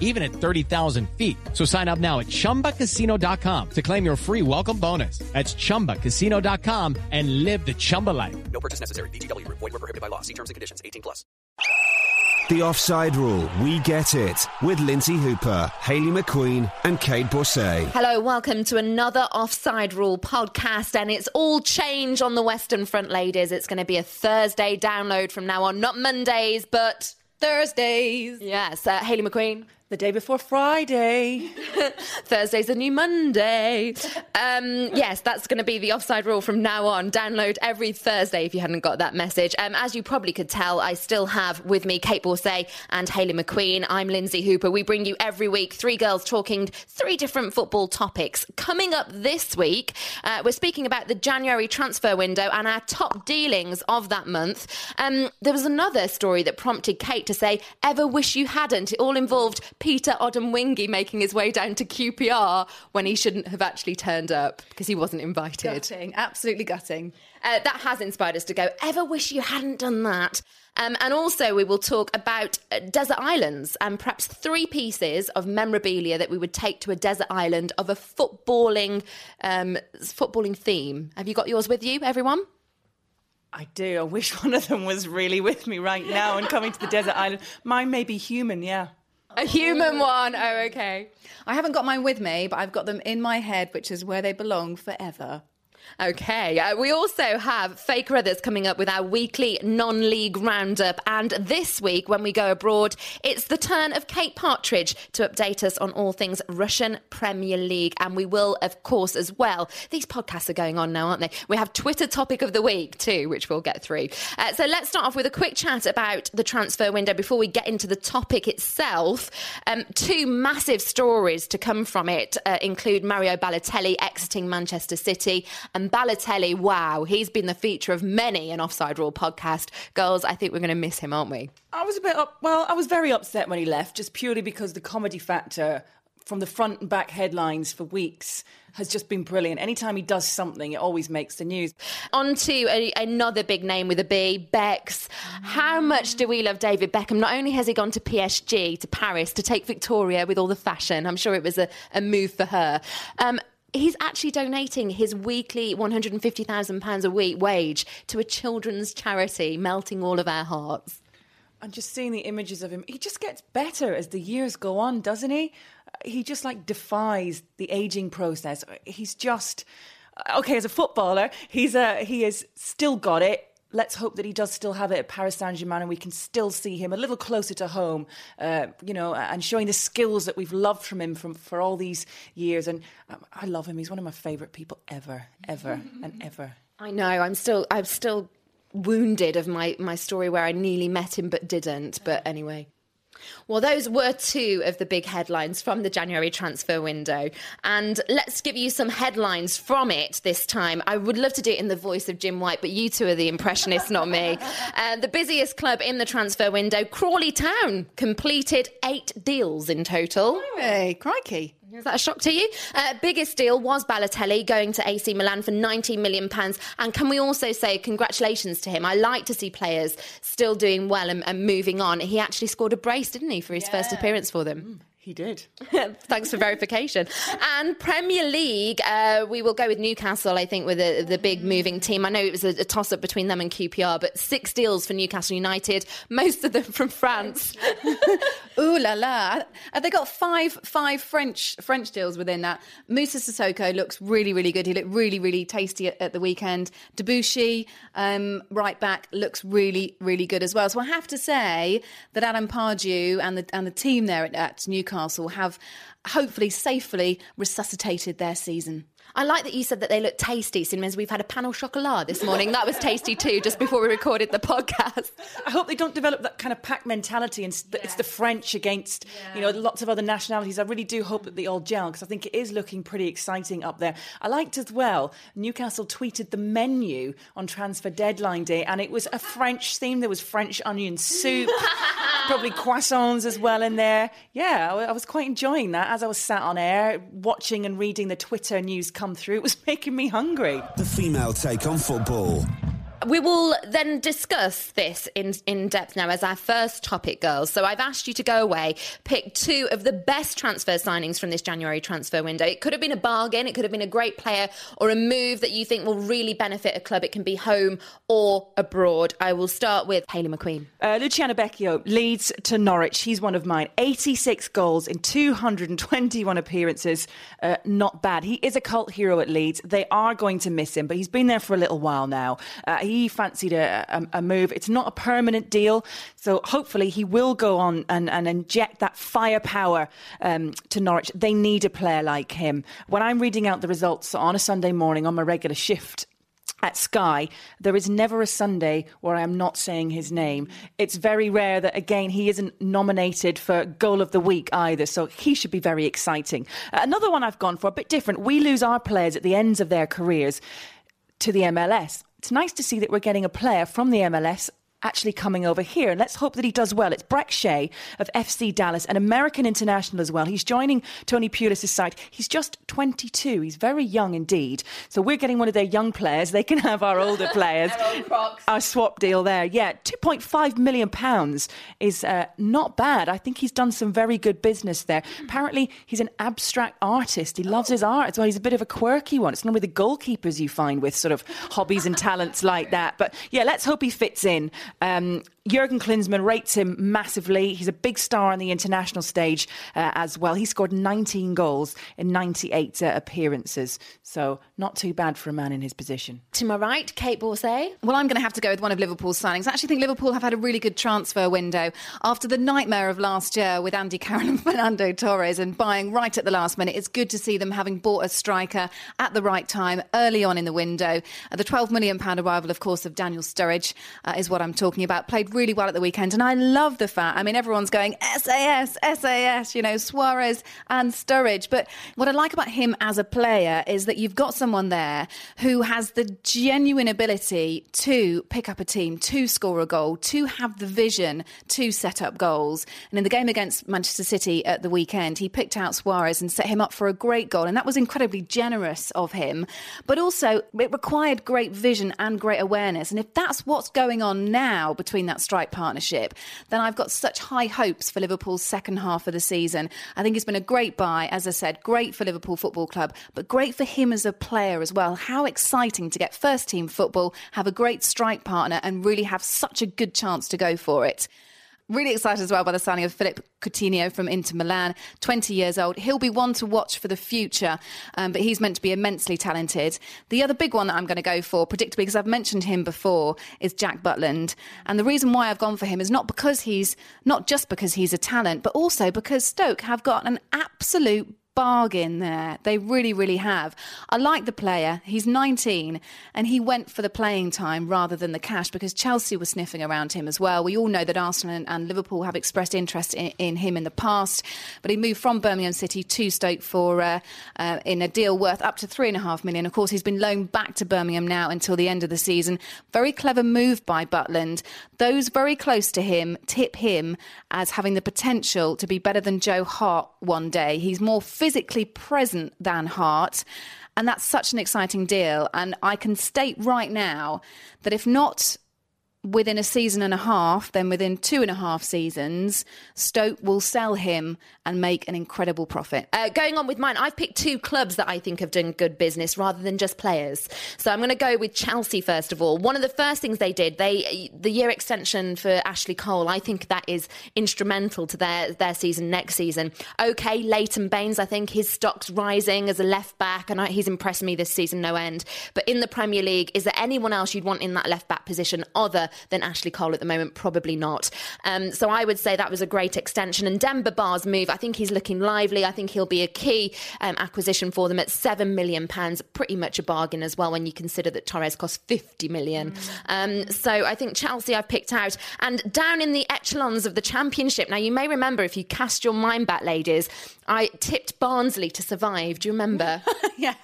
even at 30,000 feet. So sign up now at chumbacasino.com to claim your free welcome bonus. That's chumbacasino.com and live the Chumba life. No purchase necessary. VGW Group. Void were prohibited by law. See terms and conditions. 18 plus. The Offside Rule, We Get It, with Lynsey Hooper, Hayley McQueen, and Kait Borsay. Hello, welcome to another Offside Rule podcast, and it's all change on the Western Front, ladies. It's going to be a Thursday download from now on, not Mondays, but Thursdays. yes. Uh, Hayley McQueen. The day before Friday. Thursday's a new Monday. Um, yes, that's going to be the offside rule from now on. Download every Thursday if you hadn't got that message. Um, as you probably could tell, I still have with me Kait Borsay and Hayley McQueen. I'm Lynsey Hooper. We bring you every week three girls talking three different football topics. Coming up this week, uh, we're speaking about the January transfer window and our top dealings of that month. Um, there was another story that prompted Kait to say, "Ever wish you hadn't." It all involved Peter Odemwingie making his way down to QPR when he shouldn't have actually turned up because he wasn't invited. Gutting. Absolutely gutting. Uh, that has inspired us to go, ever wish you hadn't done that. Um, and also, we will talk about uh, desert islands and perhaps three pieces of memorabilia that we would take to a desert island of a footballing, um, footballing theme. Have you got yours with you, everyone? I do. I wish one of them was really with me right now and coming to the desert island. Mine may be human, yeah. A human one. Oh, okay. I haven't got mine with me, but I've got them in my head, which is where they belong forever. Okay. Uh, we also have Faye Carruthers coming up with our weekly non league roundup. And this week, when we go abroad, it's the turn of Kate Partridge to update us on all things Russian Premier League. And we will, of course, as well. These podcasts are going on now, aren't they? We have Twitter topic of the week, too, which we'll get through. Uh, so let's start off with a quick chat about the transfer window before we get into the topic itself. Um, two massive stories to come from it uh, include Mario Balotelli exiting Manchester City and Balotelli, wow, he's been the feature of many an Offside Rule podcast. Girls, I think we're going to miss him, aren't we? I was a bit up. Well, I was very upset when he left, just purely because the comedy factor from the front and back headlines for weeks has just been brilliant. Anytime he does something, it always makes the news. On to a, another big name with a B, Bex. How much do we love David Beckham? Not only has he gone to PSG, to Paris, to take Victoria with all the fashion, I'm sure it was a, a move for her. Um, he's actually donating his weekly £150,000 a week wage to a children's charity, melting all of our hearts. And just seeing the images of him, he just gets better as the years go on, doesn't he? He just like defies the aging process. He's just okay as a footballer. He's a he has still got it. Let's hope that he does still have it at Paris Saint Germain, and we can still see him a little closer to home. Uh, you know, and showing the skills that we've loved from him from for all these years. And um, I love him. He's one of my favourite people ever, ever, and ever. I know. I'm still. I'm still wounded of my my story where I nearly met him but didn't. But anyway. Well, those were two of the big headlines from the January transfer window. And let's give you some headlines from it this time. I would love to do it in the voice of Jim White, but you two are the impressionists, not me. Uh, the busiest club in the transfer window, Crawley Town, completed eight deals in total. Hey, crikey! Is that a shock to you? Uh, biggest deal was Balotelli going to AC Milan for 19 million pounds. And can we also say congratulations to him? I like to see players still doing well and, and moving on. He actually scored a brace, didn't he, for his first appearance for them? He did. Thanks for verification. And Premier League, uh, we will go with Newcastle, I think, with the, the big moving team. I know it was a, a toss up between them and QPR, but six deals for Newcastle United, most of them from France. Ooh la la! Have they got five five French French deals within that? Musa Sissoko looks really really good. He looked really really tasty at, at the weekend. Debuchy, um, right back, looks really really good as well. So I have to say that Adam Pardew and the and the team there at, at Newcastle have hopefully safely resuscitated their season. I like that you said that they look tasty, seeing as we've had a panel chocolat this morning. That was tasty too, just before we recorded the podcast. I hope they don't develop that kind of pack mentality and it's the French against, you know, lots of other nationalities. I really do hope that they all gel because I think it is looking pretty exciting up there. I liked as well, Newcastle tweeted the menu on transfer deadline day and it was a French theme. There was French onion soup, probably croissants as well in there. Yeah, I, I was quite enjoying that as I was sat on air watching and reading the Twitter news come through. It was making me hungry. The female take on football. We will then discuss this in, in depth now as our first topic, girls. So I've asked you to go away, pick two of the best transfer signings from this January transfer window. It could have been a bargain, it could have been a great player, or a move that you think will really benefit a club. It can be home or abroad. I will start with Hayley McQueen. Uh, Luciano Becchio leads to Norwich. He's one of mine. 86 goals in 221 appearances. Uh, not bad. He is a cult hero at Leeds. They are going to miss him, but he's been there for a little while now. Uh, he fancied a, a, a, move. It's not a permanent deal, so hopefully he will go on and, and inject that firepower um, to Norwich. They need a player like him. When I'm reading out the results on a Sunday morning on my regular shift, at Sky, there is never a Sunday where I am not saying his name. It's very rare that, again, he isn't nominated for Goal of the Week either, so he should be very exciting. Uh, another one I've gone for, a bit different. We lose our players at the ends of their careers to the MLS. It's nice to see that we're getting a player from the MLS actually coming over here. And let's hope that he does well. It's Brek Shea of FC Dallas, an American international as well. He's joining Tony Pulis' side. He's just 22. He's very young indeed. So we're getting one of their young players. They can have our older players. our swap deal there. Yeah, 2.5 million pounds is uh, not bad. I think he's done some very good business there. Apparently, he's an abstract artist. He loves his art as well. He's a bit of a quirky one. It's normally the goalkeepers you find with sort of hobbies and talents like that. But yeah, let's hope he fits in. Um, Jurgen Klinsmann rates him massively. He's a big star on the international stage uh, as well. He scored 19 goals in 98 uh, appearances. So, not too bad for a man in his position. To my right, Kait Borsay. Well, I'm going to have to go with one of Liverpool's signings. I actually think Liverpool have had a really good transfer window after the nightmare of last year with Andy Carroll and Fernando Torres and buying right at the last minute. It's good to see them having bought a striker at the right time early on in the window. Uh, the 12 million pound arrival, of course, of Daniel Sturridge uh, is what I'm talking about. Played really well at the weekend. And I love the fact, I mean, everyone's going SAS, SAS, you know, Suarez and Sturridge. But what I like about him as a player is that you've got someone there who has the genuine ability to pick up a team, to score a goal, to have the vision to set up goals. And in the game against Manchester City at the weekend, he picked out Suarez and set him up for a great goal. And that was incredibly generous of him. But also, it required great vision and great awareness. And if that's what's going on now between that strike partnership, then I've got such high hopes for Liverpool's second half of the season. I think it's been a great buy, as I said, great for Liverpool Football Club, but great for him as a player as well. How exciting to get first team football, have a great strike partner, and really have such a good chance to go for it. Really excited as well by the signing of Philippe Coutinho from Inter Milan, 20 years old. He'll be one to watch for the future, um, but he's meant to be immensely talented. The other big one that I'm going to go for, predictably, because I've mentioned him before, is Jack Butland. And the reason why I've gone for him is not because he's, not just because he's a talent, but also because Stoke have got an absolute bargain there. They really, really have. I like the player. He's 19 and he went for the playing time rather than the cash because Chelsea was sniffing around him as well. We all know that Arsenal and, and Liverpool have expressed interest in, in, him in the past, but he moved from Birmingham City to Stoke for uh, uh, in a deal worth up to three and a half million. Of course, he's been loaned back to Birmingham now until the end of the season. Very clever move by Butland. Those very close to him tip him as having the potential to be better than Joe Hart one day. He's more physically present than Hart. And that's such an exciting deal. And I can state right now that if not within a season and a half, then within two and a half seasons, Stoke will sell him and make an incredible profit. Uh, going on with mine, I've picked two clubs that I think have done good business rather than just players. So I'm going to go with Chelsea first of all. One of the first things they did, they the year extension for Ashley Cole, I think that is instrumental to their their season next season. Okay, Leighton Baines, I think his stock's rising as a left back, and I, he's impressed me this season no end. But in the Premier League, is there anyone else you'd want in that left back position other than Ashley Cole at the moment? Probably not. Um, so I would say that was a great extension. And Demba Ba's move, I think he's looking lively. I think he'll be a key um, acquisition for them at seven million pounds, pretty much a bargain as well when you consider that Torres cost fifty million. Um, so I think Chelsea I've picked out, and down in the echelons of the Championship. Now you may remember if you cast your mind back, ladies, I tipped Barnsley to survive. Do you remember? yes.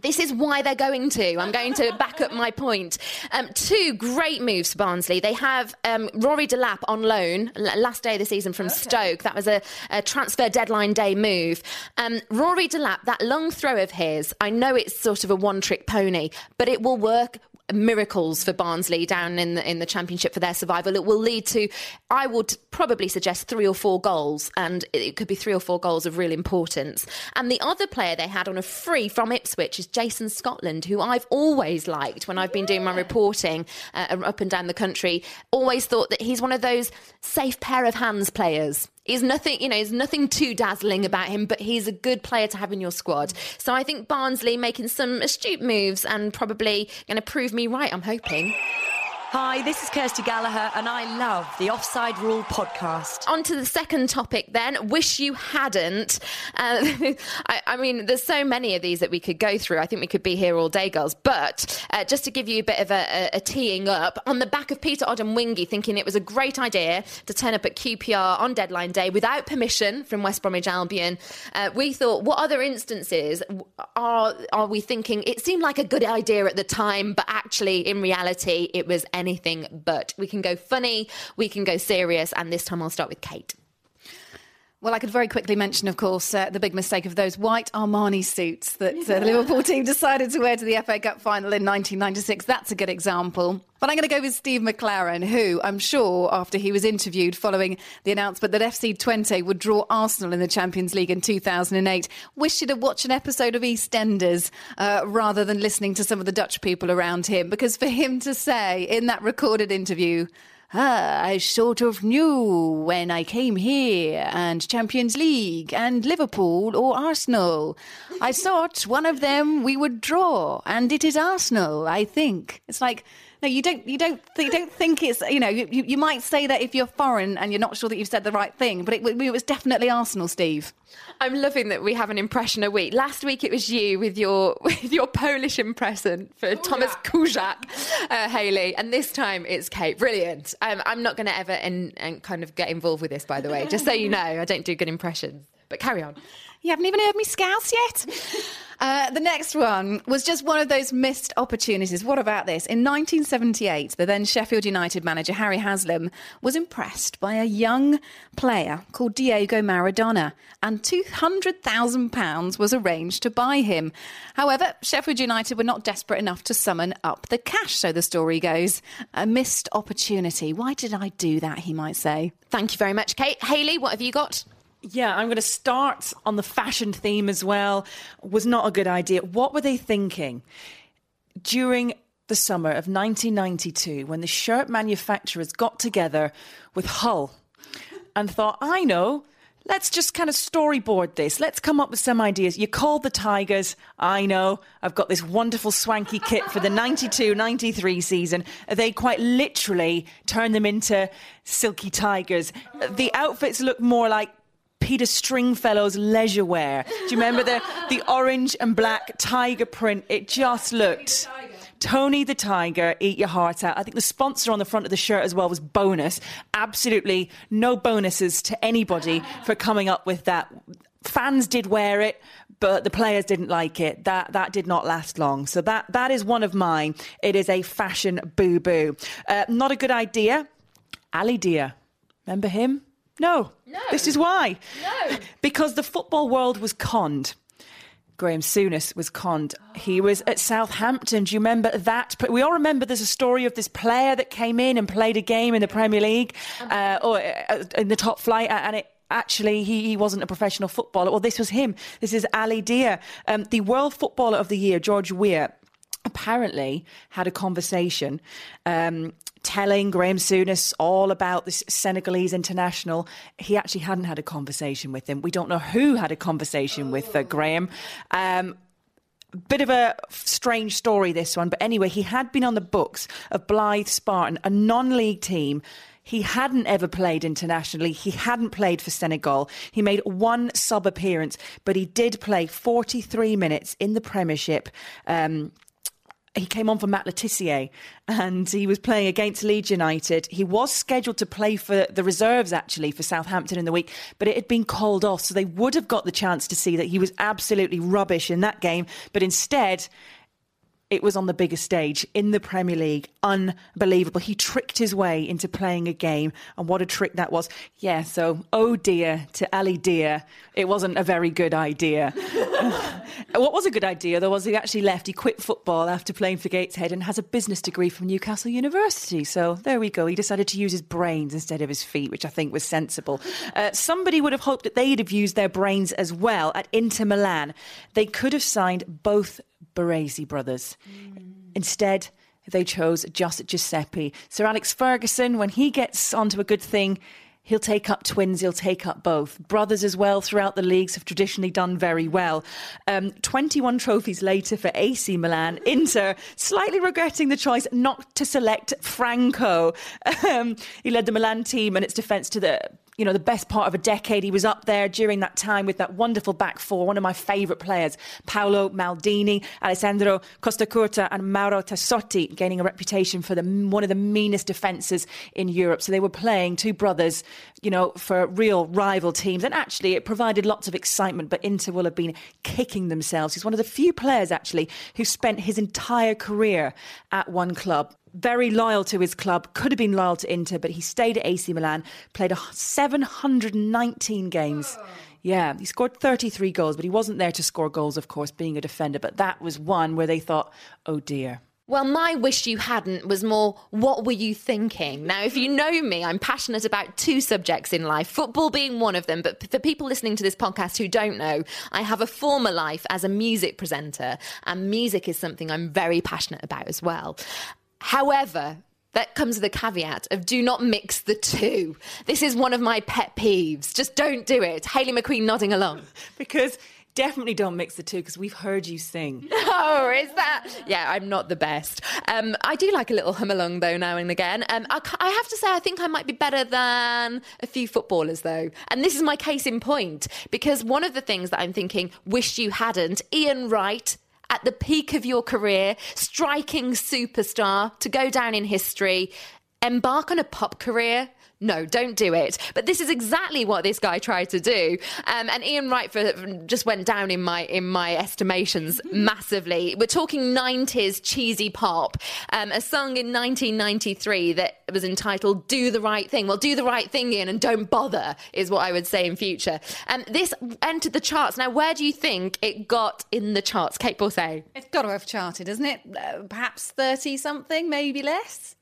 This is why they're going to. I'm going to back up my point. Um, two great moves for Barnsley. They have um, Rory Delap on loan last day of the season from Stoke. That was a, a transfer deadline day move. Um, Rory Delap, that long throw of his, I know it's sort of a one trick pony, but it will work miracles for Barnsley down in the in the championship for their survival. It will lead to, I would probably suggest three or four goals, and it could be three or four goals of real importance. And the other player they had on a free from Ipswich is Jason Scotland, who I've always liked when I've been doing my reporting uh, up and down the country. Always thought that he's one of those safe pair of hands players. He's nothing, you know, there's nothing too dazzling about him, but he's a good player to have in your squad. So I think Barnsley making some astute moves and probably going to prove me right, I'm hoping. Hi, this is Kirsty Gallagher, and I love the Offside Rule podcast. On to the second topic then. Wish you hadn't. Uh, I, I, mean, there's so many of these that we could go through. I think we could be here all day, girls. But uh, just to give you a bit of a, a, a, teeing up, on the back of Peter Odemwingie thinking it was a great idea to turn up at QPR on deadline day without permission from West Bromwich Albion, uh, we thought, what other instances are, are we thinking it seemed like a good idea at the time, but actually, in reality, it was anything but. We can go funny, we can go serious, and this time I'll start with Kait. Well, I could very quickly mention, of course, uh, the big mistake of those white Armani suits that uh, the Liverpool team decided to wear to the FA Cup final in 1996. That's a good example. But I'm going to go with Steve McClaren, who I'm sure, after he was interviewed following the announcement that FC Twente would draw Arsenal in the Champions League in 2008, wished he'd have watched an episode of EastEnders uh, rather than listening to some of the Dutch people around him. Because for him to say in that recorded interview, Ah, I sort of knew when I came here and Champions League and Liverpool or Arsenal. I thought one of them we would draw, and it is Arsenal, I think. It's like, no, you don't, you don't, you don't think it's, you know, you, you might say that if you're foreign and you're not sure that you've said the right thing, but it, it was definitely Arsenal, Steve. I'm loving that we have an impression a week. Last week it was you with your with your Polish impression for Thomas Kuszczak, uh, Hayley, and this time it's Kait. Brilliant. Um, I'm not going to ever and and kind of get involved with this, by the way. Just so you know, I don't do good impressions. But carry on. You haven't even heard me scouse yet. Uh, the next one was just one of those missed opportunities. What about this? In 1978, the then Sheffield United manager Harry Haslam was impressed by a young player called Diego Maradona, and £200,000 was arranged to buy him. However, Sheffield United were not desperate enough to summon up the cash, so the story goes. A missed opportunity. Why did I do that, he might say. Thank you very much, Kait. Hayley, what have you got? Yeah, I'm going to start on the fashion theme as well. Was not a good idea. What were they thinking? During the summer of 1992, when the shirt manufacturers got together with Hull and thought, I know, let's just kind of storyboard this. Let's come up with some ideas. You called the Tigers. I know. I've got this wonderful swanky kit for the 92 93 season. They quite literally turned them into silky tigers. The outfits look more like Peter Stringfellow's leisure wear. Do you remember the, the orange and black tiger print? It just looked. Tony the Tiger, eat your heart out. I think the sponsor on the front of the shirt as well was bonus. Absolutely no bonuses to anybody for coming up with that. Fans did wear it, but the players didn't like it. That that did not last long. So that that is one of mine. It is a fashion boo boo. Uh, not a good idea. Ali Dia, remember him? No. No. This is why. No. Because the football world was conned. Graham Souness was conned. He was at Southampton. Do you remember that? We all remember there's a story of this player that came in and played a game in the Premier League uh, or uh, in the top flight, and it actually he, he wasn't a professional footballer. Well, this was him. This is Ali Dia. Um, the World Footballer of the Year, George Weah apparently had a conversation um, telling Graham Souness all about this Senegalese international. He actually hadn't had a conversation with him. We don't know who had a conversation with uh, Graham. Um, bit of a strange story, this one. But anyway, he had been on the books of Blyth Spartan, a non league team. He hadn't ever played internationally. He hadn't played for Senegal. He made one sub appearance, but he did play 43 minutes in the Premiership. Um, he came on for Matt Le Tissier and he was playing against Leeds United. He was scheduled to play for the reserves actually for Southampton in the week, but it had been called off. So they would have got the chance to see that he was absolutely rubbish in that game. But instead, it was on the biggest stage in the Premier League. Unbelievable. He tricked his way into playing a game, and what a trick that was. Yeah, so oh dear to Ali Dear. It wasn't a very good idea. what was a good idea, though, was he actually left. He quit football after playing for Gateshead and has a business degree from Newcastle University. So there we go. He decided to use his brains instead of his feet, which I think was sensible. Uh, somebody would have hoped that they'd have used their brains as well at Inter Milan. They could have signed both Baresi brothers. Instead, they chose just Giuseppe. Sir Alex Ferguson, when he gets onto a good thing, he'll take up twins, he'll take up both. Brothers as well throughout the leagues have traditionally done very well. Um, 21 trophies later for AC Milan, Inter slightly regretting the choice not to select Franco. Um, he led the Milan team and its defence to the you know, the best part of a decade. He was up there during that time with that wonderful back four, one of my favourite players, Paolo Maldini, Alessandro Costacurta, and Mauro Tassotti, gaining a reputation for the, one of the meanest defences in Europe. So they were playing two brothers, you know, for real rival teams. And actually, it provided lots of excitement, but Inter will have been kicking themselves. He's one of the few players, actually, who spent his entire career at one club very loyal to his club, could have been loyal to Inter, but he stayed at AC Milan, played 719 games. Yeah, he scored 33 goals, but he wasn't there to score goals, of course, being a defender. But that was one where they thought, oh dear. Well, my wish you hadn't was more, what were you thinking? Now, if you know me, I'm passionate about two subjects in life, football being one of them. But for people listening to this podcast who don't know, I have a former life as a music presenter, and music is something I'm very passionate about as well. However, that comes with a caveat of do not mix the two. This is one of my pet peeves. Just don't do it. Hayley McQueen nodding along. because definitely don't mix the two because we've heard you sing. Oh, is that? Yeah, I'm not the best. Um, I do like a little hum along though now and again. Um, I, I have to say, I think I might be better than a few footballers though. And this is my case in point because one of the things that I'm thinking, wish you hadn't, Ian Wright at the peak of your career, striking superstar to go down in history, embark on a pop career. No, don't do it. But this is exactly what this guy tried to do. Um, and Ian Wright for, just went down in my in my estimations massively. We're talking 90s cheesy pop. Um, a song in 1993 that was entitled "Do the Right Thing." Well, do the right thing, Ian, and don't bother is what I would say in future. Um, this entered the charts. Now, where do you think it got in the charts, Kait Borsay? It's got to have charted, hasn't it? Uh, perhaps 30 something, maybe less.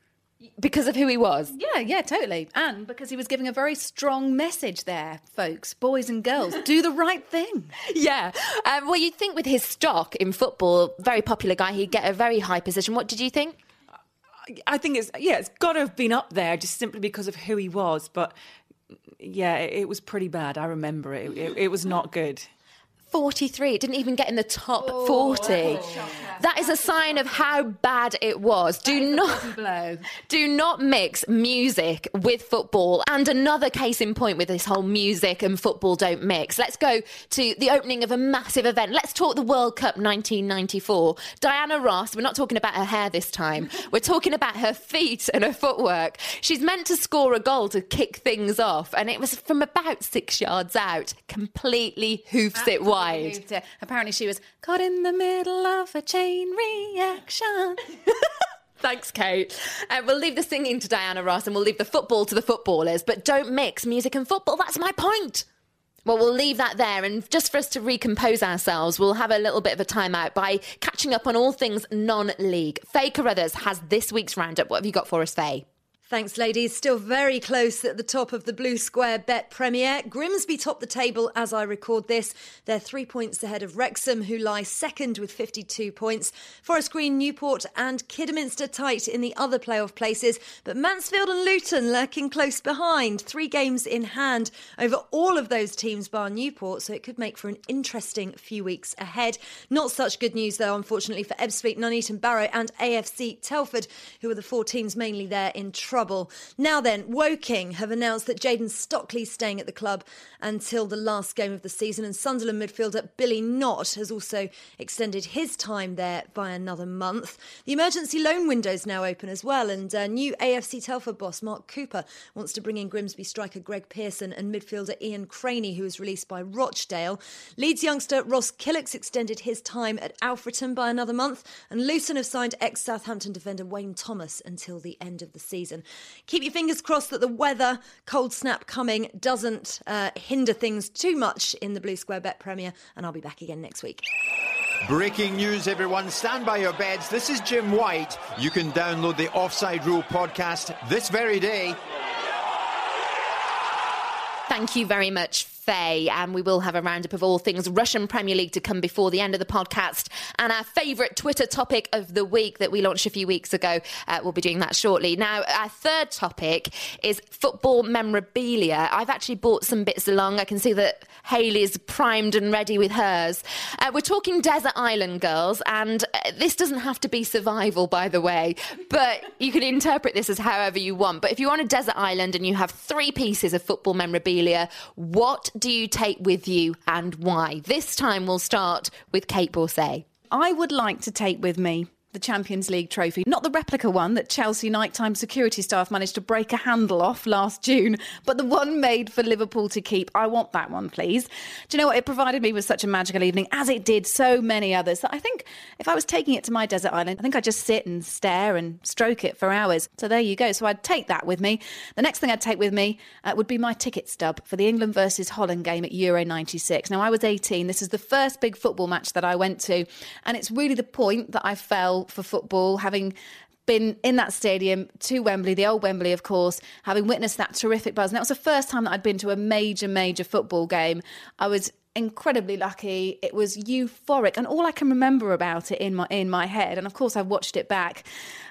Because of who he was. Yeah, yeah, totally. And because he was giving a very strong message there, folks, boys and girls, do the right thing. Yeah. Um, well, you'd think with his stock in football, very popular guy, he'd get a very high position. What did you think? I think it's yeah, it's got to have been up there just simply because of who he was. But yeah, it, it was pretty bad. I remember it. It, it was not good. 43. It didn't even get in the top 40. That is a sign of how bad it was. Do not do not mix music with football. And another case in point with this whole music and football don't mix. Let's go to the opening of a massive event. Let's talk the World Cup 1994. Diana Ross, we're not talking about her hair this time. We're talking about her feet and her footwork. She's meant to score a goal to kick things off and it was from about 6 yards out. Completely hoofs it wide. Apparently, she was caught in the middle of a chain reaction. Thanks, Kait. Uh, we'll leave the singing to Diana Ross and we'll leave the football to the footballers, but don't mix music and football. That's my point. Well, we'll leave that there. And just for us to recompose ourselves, we'll have a little bit of a timeout by catching up on all things non league. Faye Carruthers has this week's roundup. What have you got for us, Faye? Thanks, ladies. Still very close at the top of the Blue Square Bet Premier. Grimsby top the table as I record this. They're three points ahead of Wrexham, who lie second with 52 points. Forest Green, Newport, and Kidderminster tight in the other playoff places. But Mansfield and Luton lurking close behind. Three games in hand over all of those teams, bar Newport, so it could make for an interesting few weeks ahead. Not such good news, though, unfortunately, for Ebbsfleet, Nuneaton Barrow, and AFC Telford, who are the four teams mainly there in trouble trouble. Now then, Woking have announced that Jayden Stockley's staying at the club until the last game of the season, and Sunderland midfielder Billy Knott has also extended his time there by another month. The emergency loan window is now open as well, and uh, new AFC Telford boss Mark Cooper wants to bring in Grimsby striker Greg Pearson and midfielder Ian Craney, who was released by Rochdale. Leeds youngster Ross Killick's extended his time at Alfreton by another month, and Luton have signed ex Southampton defender Wayne Thomas until the end of the season. Keep your fingers crossed that the weather, cold snap coming, doesn't uh, hinder things too much in the Blue Square Bet Premier, and I'll be back again next week. Breaking news, everyone. Stand by your beds. This is Jim White. You can download the Offside Rule podcast this very day. Thank you very much, Faye, and we will have a roundup of all things Russian Premier League to come before the end of the podcast. And our favourite Twitter topic of the week that we launched a few weeks ago, uh, we'll be doing that shortly. Now, our third topic is football memorabilia. I've actually bought some bits along. I can see that Hayley's primed and ready with hers. Uh, we're talking Desert Island Girls, and uh, this doesn't have to be survival, by the way, but you can interpret this as however you want. But if you're on a desert island and you have three pieces of football memorabilia, what do you take with you and why? This time we'll start with Kait Borsay. I would like to take with me the Champions League trophy. Not the replica one that Chelsea nighttime security staff managed to break a handle off last June, but the one made for Liverpool to keep. I want that one, please. Do you know what? It provided me with such a magical evening, as it did so many others, that I think if I was taking it to my desert island, I think I'd just sit and stare and stroke it for hours. So there you go. So I'd take that with me. The next thing I'd take with me uh, would be my ticket stub for the England versus Holland game at Euro 96. Now, I was 18. This is the first big football match that I went to, and it's really the point that I fell for football, having been in that stadium to Wembley, the old Wembley, of course, having witnessed that terrific buzz. And that was the first time that I'd been to a major, major football game. I was incredibly lucky. It was euphoric, and all I can remember about it in my in my head. And of course, I've watched it back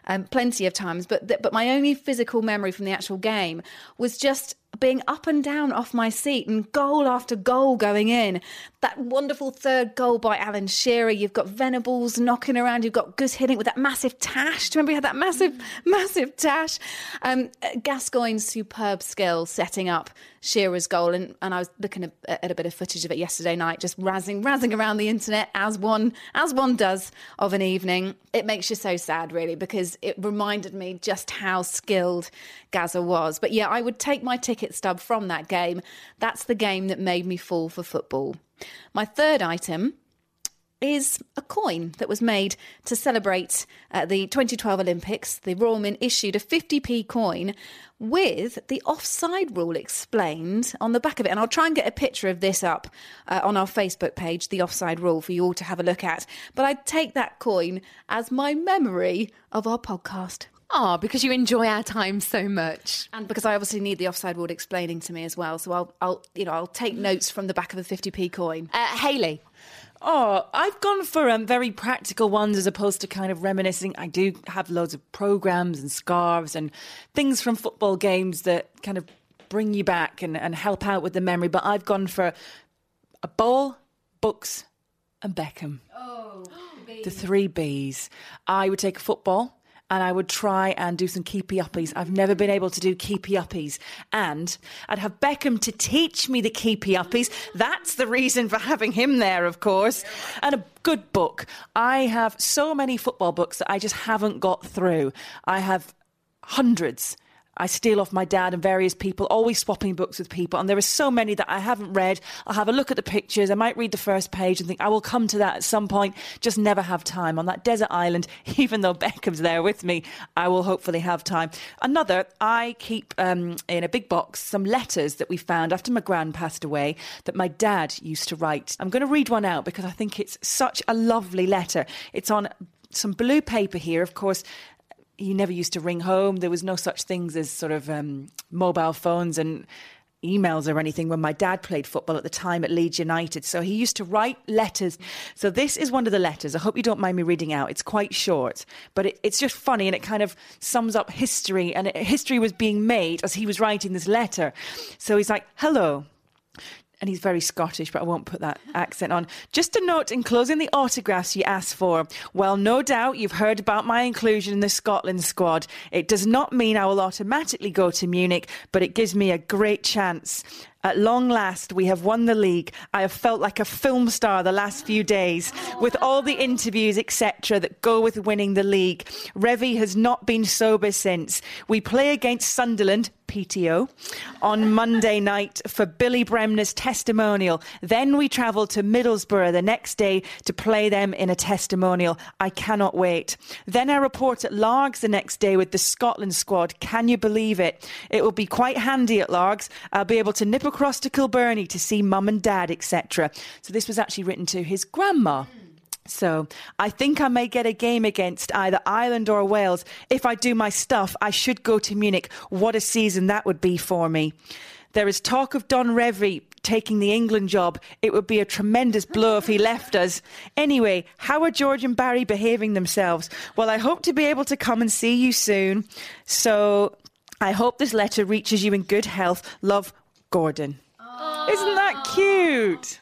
um, plenty of times, but th- but my only physical memory from the actual game was just being up and down off my seat and goal after goal going in. That wonderful third goal by Alan Shearer. You've got Venables knocking around. You've got Guus Hiddink with that massive tash. Do you remember he had that massive, massive tash? Um, Gascoigne's superb skill setting up Shearer's goal. And, and I was looking at, at a bit of footage of it yesterday night, just razzing, razzing around the internet as one, as one does of an evening. It makes you so sad, really, because it reminded me just how skilled Gazza was. But yeah, I would take my ticket stub from that game. That's the game that made me fall for football. My third item is a coin that was made to celebrate uh, the 2012 Olympics. The Royal Mint issued a 50p coin with the offside rule explained on the back of it. And I'll try and get a picture of this up uh, on our Facebook page, the offside rule, for you all to have a look at. But I'd take that coin as my memory of our podcast. Oh, because you enjoy our time so much, and because I obviously need the offside rule explaining to me as well. So I'll, I'll, you know, I'll take notes from the back of a 50p coin. Uh, Hayley. Oh, I've gone for um, very practical ones as opposed to kind of reminiscing. I do have loads of programs and scarves and things from football games that kind of bring you back and, and help out with the memory. But I've gone for a ball, books, and Beckham. Oh, the three Bs. I would take a football and I would try and do some keepy uppies. I've never been able to do keepy uppies. And I'd have Beckham to teach me the keepy uppies. That's the reason for having him there, of course. And a good book. I have so many football books that I just haven't got through. I have hundreds. I steal off my dad and various people, always swapping books with people. And there are so many that I haven't read. I'll have a look at the pictures. I might read the first page and think, I will come to that at some point. Just never have time. On that desert island, even though Beckham's there with me, I will hopefully have time. Another, I keep um, in a big box some letters that we found after my gran passed away that my dad used to write. I'm going to read one out because I think it's such a lovely letter. It's on some blue paper here. Of course, he never used to ring home. There was no such things as sort of um, mobile phones and emails or anything when my dad played football at the time at Leeds United. So he used to write letters. So this is one of the letters. I hope you don't mind me reading out. It's quite short, but it, it's just funny and it kind of sums up history. And it, history was being made as he was writing this letter. So he's like, hello and he's very Scottish, but I won't put that accent on. Just a note enclosing the autographs you asked for. Well, no doubt you've heard about my inclusion in the Scotland squad. It does not mean I will automatically go to Munich, but it gives me a great chance. At long last, we have won the league. I have felt like a film star the last few days with all the interviews, etc., that go with winning the league. Revie has not been sober since. We play against Sunderland, PTO, on Monday night for Billy Bremner's testimonial. Then we travel to Middlesbrough the next day to play them in a testimonial. I cannot wait. Then I report at Largs the next day with the Scotland squad. Can you believe it? It will be quite handy at Largs. I'll be able to nip across to Kilbirnie to see mum and dad, etc. So this was actually written to his grandma. So I think I may get a game against either Ireland or Wales. If I do my stuff, I should go to Munich. What a season that would be for me. There is talk of Don Revie taking the England job. It would be a tremendous blow if he left us. Anyway, how are George and Barry behaving themselves? Well, I hope to be able to come and see you soon. So I hope this letter reaches you in good health. Love, Gordon. Isn't that cute?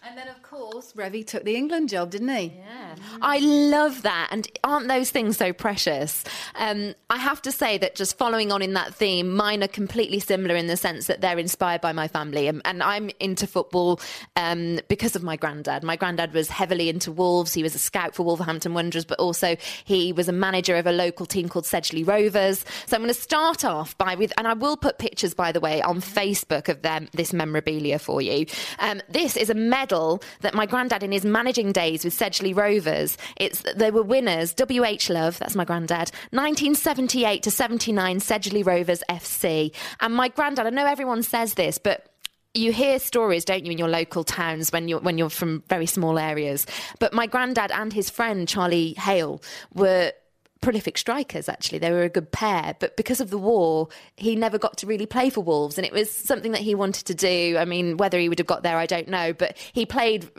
And then, of course, Revie took the England job, didn't he? Yeah. I love that. And aren't those things so precious? Um, I have to say that just following on in that theme, mine are completely similar in the sense that they're inspired by my family. And, and I'm into football um, because of my granddad. My granddad was heavily into Wolves. He was a scout for Wolverhampton Wanderers, but also he was a manager of a local team called Sedgley Rovers. So I'm going to start off by with, and I will put pictures, by the way, on Facebook of them, this memorabilia for you. Um, this is a medal that my granddad in his managing days with Sedgley Rovers, it's they were winners. W.H. Love, that's my granddad, 1978 to 79 Sedgley Rovers FC. And my granddad, I know everyone says this, but you hear stories, don't you, in your local towns when you're when you're from very small areas. But my granddad and his friend Charlie Hale were prolific strikers actually. They were a good pair but because of the war he never got to really play for wolves and it was something that he wanted to do. I mean whether he would have got there i don't know but he played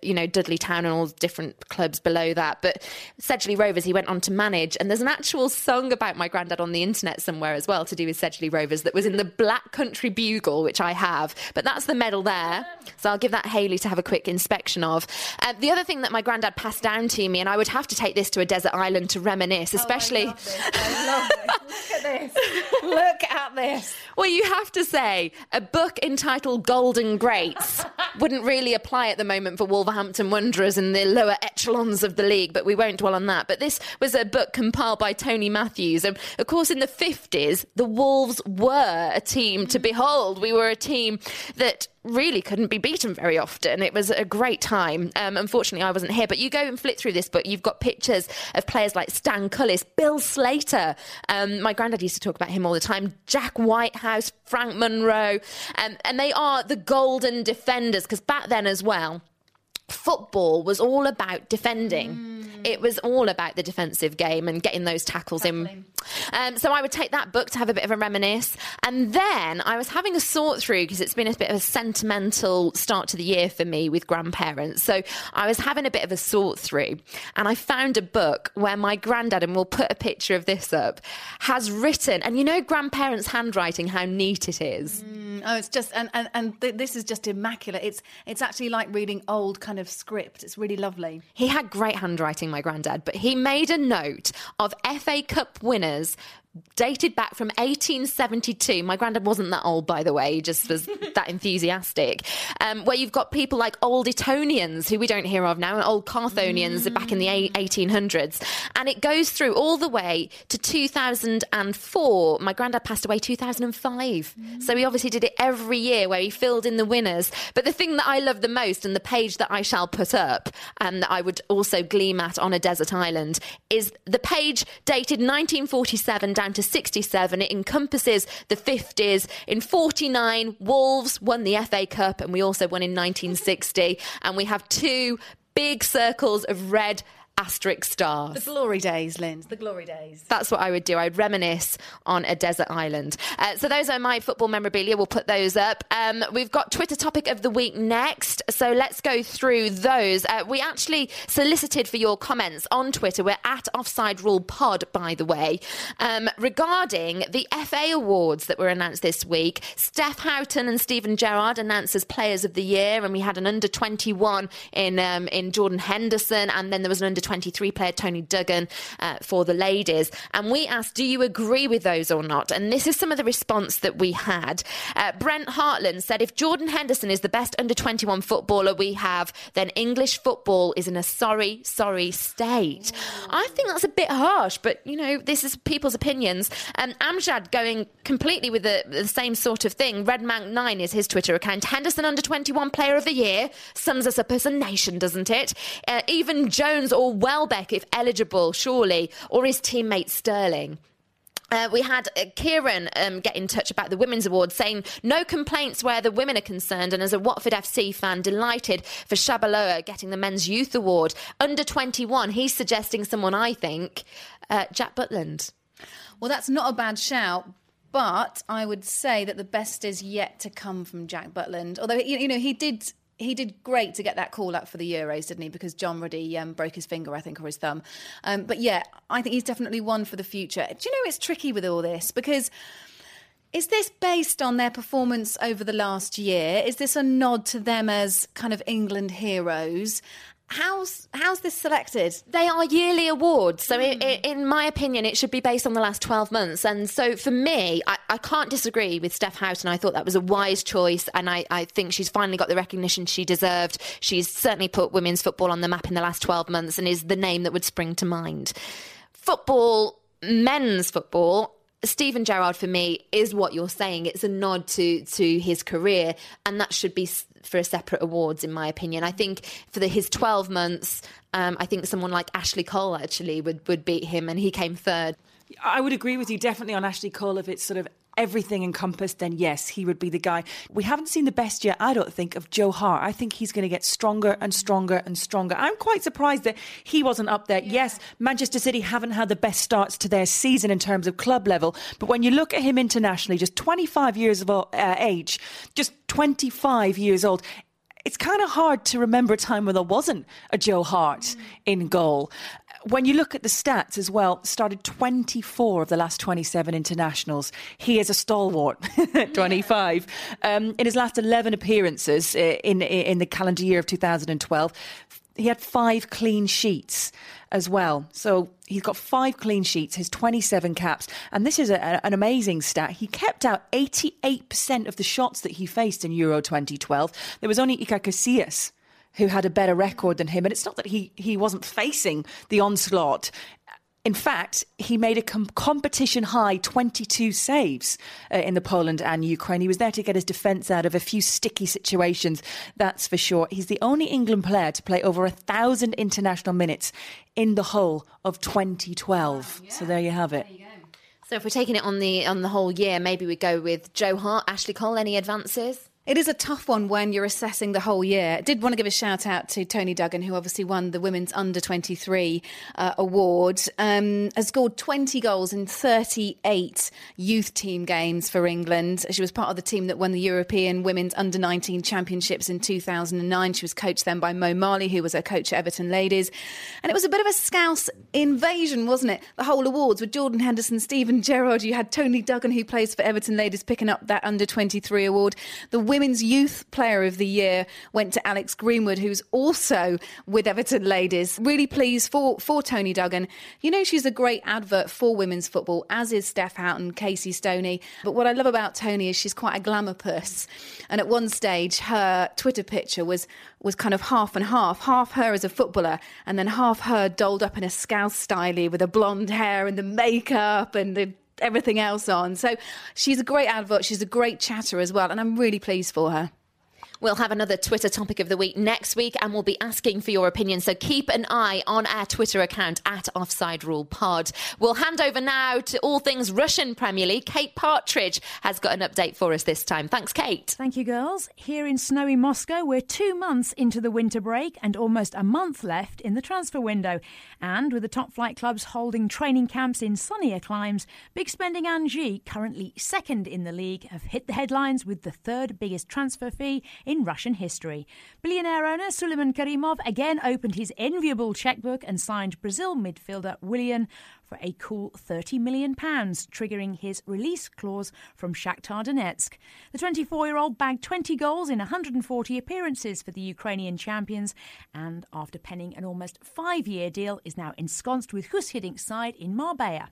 you know dudley town and all different clubs below that. But sedgley rovers he went on to manage and there's an actual song about my granddad on the internet somewhere as well to do with sedgley rovers that was in the black country bugle which i have. But that's the medal there so i'll give that Hayley to have a quick inspection of. Uh, the other thing that my granddad passed down to me and i would have to take this to a desert island to reminisce especially. Oh, I love this. I love this. Look at this. Look at this. Well, you have to say a book entitled Golden Greats wouldn't really apply at the moment for Wolverhampton Wanderers in the lower echelons of the league, but we won't dwell on that. But this was a book compiled by Tony Matthews. And of course, in the 50s, the Wolves were a team to behold. We were a team that really couldn't be beaten very often. It was a great time. Um, unfortunately, I wasn't here, but you go and flick through this book. You've got pictures of players like Stan Cullis, Bill Slater. Um, my granddad used to talk about him all the time. Jack Whitehouse, Frank Munro, um, and they are the golden defenders because back then as well football was all about defending. Mm. It was all about the defensive game and getting those tackles Tackling. in. Um, so I would take that book to have a bit of a reminisce. And then I was having a sort through because it's been a bit of a sentimental start to the year for me with grandparents. So I was having a bit of a sort through and I found a book where my granddad, and we'll put a picture of this up, has written, and you know, grandparents' handwriting, how neat it is. Mm, oh, it's just, and, and, and th- this is just immaculate. It's, it's actually like reading old kind of script. It's really lovely. He had great handwriting, my granddad, but he made a note of FA Cup winners dated back from 1872. My granddad wasn't that old, by the way, he just was that enthusiastic. Um, where you've got people like old Etonians, who we don't hear of now, and old Carthusians back in the a- 1800s. And it goes through all the way to 2004. My granddad passed away 2005. So he obviously did it every year where he filled in the winners. But the thing that I love the most, and the page that I shall put up, and that I would also gleam at on a desert island, is the page dated 1947 down to 67. It encompasses the 50s. In 49, Wolves won the FA Cup, and we also won in 1960. And we have two big circles of red asterisk stars. The glory days, Linz. The glory days. That's what I would do. I'd reminisce on a desert island. Uh, so those are my football memorabilia. We'll put those up. Um, we've got Twitter topic of the week next. So let's go through those. Uh, we actually solicited for your comments on Twitter. We're at Offside Rule Pod, by the way, um, regarding the FA awards that were announced this week. Steph Houghton and Steven Gerrard announced as Players of the Year, and we had an under 21 in um, in Jordan Henderson, and then there was an under 23 player, Toni Duggan, uh, for the ladies. And we asked, do you agree with those or not? And this is some of the response that we had. Uh, Brent Hartland said, if Jordan Henderson is the best under 21 footballer we have, then English football is in a sorry, sorry state. I think that's a bit harsh, but you know, this is people's opinions. Um, Amjad going completely with the, the same sort of thing. Redmank9 is his Twitter account. Henderson under 21 player of the year sums us up as a nation, doesn't it? Uh, even Jones or Welbeck, if eligible, surely, or his teammate Sterling. Uh, we had uh, Kieran um, get in touch about the Women's Award, saying no complaints where the women are concerned. And as a Watford FC fan, delighted for Chalobah getting the Men's Youth Award. Under 21, he's suggesting someone I think, uh, Jack Butland. Well, that's not a bad shout. But I would say that the best is yet to come from Jack Butland. Although you you know he did he did great to get that call up for the Euros, didn't he? Because John Ruddy um, broke his finger, I think, or his thumb. Um, but yeah, I think he's definitely one for the future. Do you know it's tricky with all this because. Is this based on their performance over the last year? Is this a nod to them as kind of England heroes? How's how's this selected? They are yearly awards, so mm. in, in, my opinion, it should be based on the last twelve months. And so for me, I, I can't disagree with Steph Houghton. I thought that was a wise choice, and I, I, think she's finally got the recognition she deserved. She's certainly put women's football on the map in the last twelve months, and is the name that would spring to mind. Football, men's football. Steven Gerrard for me is what you're saying. It's a nod to to his career, and that should be for a separate awards, in my opinion. I think for the, his 12 months, um, I think someone like Ashley Cole actually would, would beat him, and he came third. I would agree with you definitely on Ashley Cole if it's sort of everything encompassed, then yes, he would be the guy. We haven't seen the best yet, I don't think, of Joe Hart. I think he's going to get stronger and stronger and stronger. I'm quite surprised that he wasn't up there. Yeah. Yes, Manchester City haven't had the best starts to their season in terms of club level, but when you look at him internationally, just 25 years of uh, age, just 25 years old, it's kind of hard to remember a time when there wasn't a Joe Hart mm. in goal when you look at the stats as well, started 24 of the last 27 internationals. He is a stalwart, 25. Um, in his last 11 appearances uh, in, in the calendar year of 2012, he had five clean sheets as well. So he's got five clean sheets, his 27 caps. And this is a, an amazing stat. He kept out 88% of the shots that he faced in Euro 2012. There was only Iker Casillas who had a better record than him. And it's not that he, he wasn't facing the onslaught. In fact, he made a com- competition high 22 saves uh, in the Poland and Ukraine. He was there to get his defence out of a few sticky situations, that's for sure. He's the only England player to play over a thousand international minutes in the whole of 2012. yeah. So there you have it. So if we're taking it on the on the whole year, maybe we go with Joe Hart, Ashley Cole. Any advances? It is a tough one when you're assessing the whole year. I did want to give a shout out to Toni Duggan, who obviously won the Women's Under 23 uh, award, um, has scored 20 goals in 38 youth team games for England. She was part of the team that won the European Women's Under 19 Championships in 2009. She was coached then by Mo Marley, who was her coach at Everton Ladies. And it was a bit of a scouse invasion, wasn't it? The whole awards with Jordan Henderson, Steven Gerrard. You had Toni Duggan, who plays for Everton Ladies, picking up that Under 23 award. The Women's Youth Player of the Year went to Alex Greenwood, who's also with Everton Ladies. Really pleased for, for Toni Duggan. You know, she's a great advert for women's football, as is Steph Houghton, Casey Stoney. But what I love about Toni is she's quite a glamour puss. And at one stage, her Twitter picture was was kind of half and half, half her as a footballer, and then half her dolled up in a scouse styly with the blonde hair and the makeup and the everything else on. So she's a great advert. She's a great chatter as well, and I'm really pleased for her. We'll have another Twitter topic of the week next week and we'll be asking for your opinion. So keep an eye on our Twitter account at Offside Rule Pod. We'll hand over now to all things Russian Premier League. Kate Partridge has got an update for us this time. Thanks, Kate. Thank you, girls. Here in snowy Moscow, we're two months into the winter break and almost a month left in the transfer window. And with the top flight clubs holding training camps in sunnier climes, big spending Anzhi, currently second in the league, have hit the headlines with the third biggest transfer fee in Russian history. Billionaire owner Suleyman Kerimov again opened his enviable checkbook and signed Brazil midfielder Willian for a cool £30 million, triggering his release clause from Shakhtar Donetsk. The 24 year old bagged 20 goals in 140 appearances for the Ukrainian champions, and after penning an almost five year deal, is now ensconced with Guus Hiddink's side in Marbella.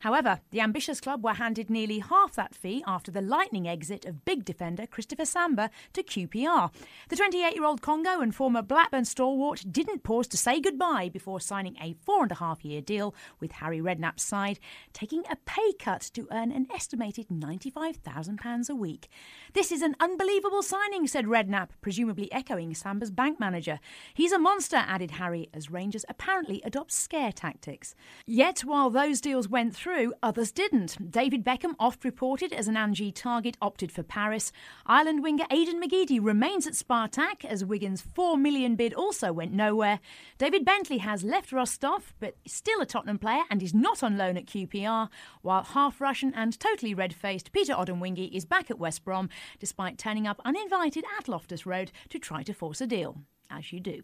However, the ambitious club were handed nearly half that fee after the lightning exit of big defender Christopher Samba to QPR. The 28 year old Congo and former Blackburn stalwart didn't pause to say goodbye before signing a four and a half year deal with Harry Redknapp's side, taking a pay cut to earn an estimated £95,000 a week. This is an unbelievable signing, said Redknapp, presumably echoing Samba's bank manager. He's a monster, added Harry, as Rangers apparently adopt scare tactics. Yet, while those deals went went through, others didn't. David Beckham, oft reported as an Anzhi target, opted for Paris. Ireland winger Aiden McGeady remains at Spartak as Wigan's 4 million bid also went nowhere. David Bentley has left Rostov, but is still a Tottenham player and is not on loan at QPR, while half Russian and totally red faced Peter Odemwingie is back at West Brom, despite turning up uninvited at Loftus Road to try to force a deal. As you do.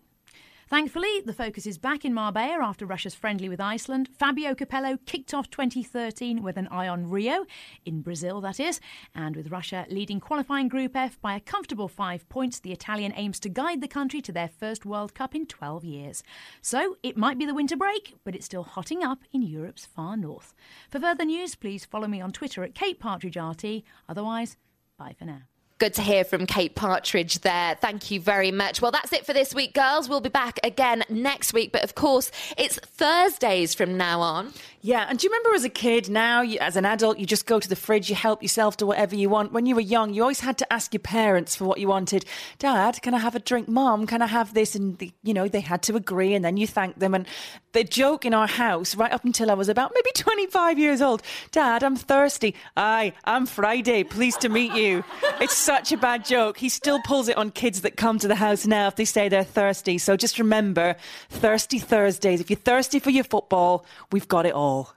Thankfully, the focus is back in Marbella after Russia's friendly with Iceland. Fabio Capello kicked off 2013 with an eye on Rio, in Brazil that is, and with Russia leading qualifying Group F by a comfortable five points, the Italian aims to guide the country to their first World Cup in 12 years. So it might be the winter break, but it's still hotting up in Europe's far north. For further news, please follow me on Twitter at Kate Partridge RT. Otherwise, bye for now. Good to hear from Kate Partridge there. Thank you very much. Well, that's it for this week, girls. We'll be back again next week. But of course, it's Thursdays from now on. Yeah, and do you remember as a kid, now you, as an adult, you just go to the fridge, you help yourself to whatever you want. When you were young, you always had to ask your parents for what you wanted. Dad, can I have a drink? Mom, can I have this? And, the, you know, they had to agree and then you thank them. And the joke in our house, right up until I was about maybe 25 years old, Dad, I'm thirsty. Aye, I'm Friday. Pleased to meet you. It's such a bad joke. He still pulls it on kids that come to the house now if they say they're thirsty. So just remember, thirsty Thursdays. If you're thirsty for your football, we've got it all.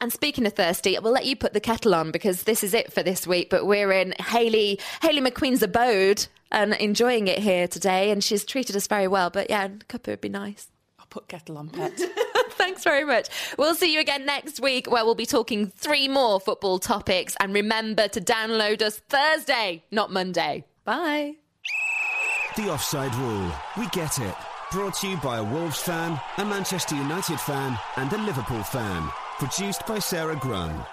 And speaking of thirsty, we'll let you put the kettle on because this is it for this week. But we're in Hayley Hayley McQueen's abode and enjoying it here today, and she's treated us very well. But yeah, a cuppa would be nice. I'll put kettle on, pet. Thanks very much. We'll see you again next week where we'll be talking three more football topics. And remember to download us Thursday, not Monday. Bye. The offside rule. We get it. Brought to you by a Wolves fan, a Manchester United fan, and a Liverpool fan. Produced by Sarah Grun.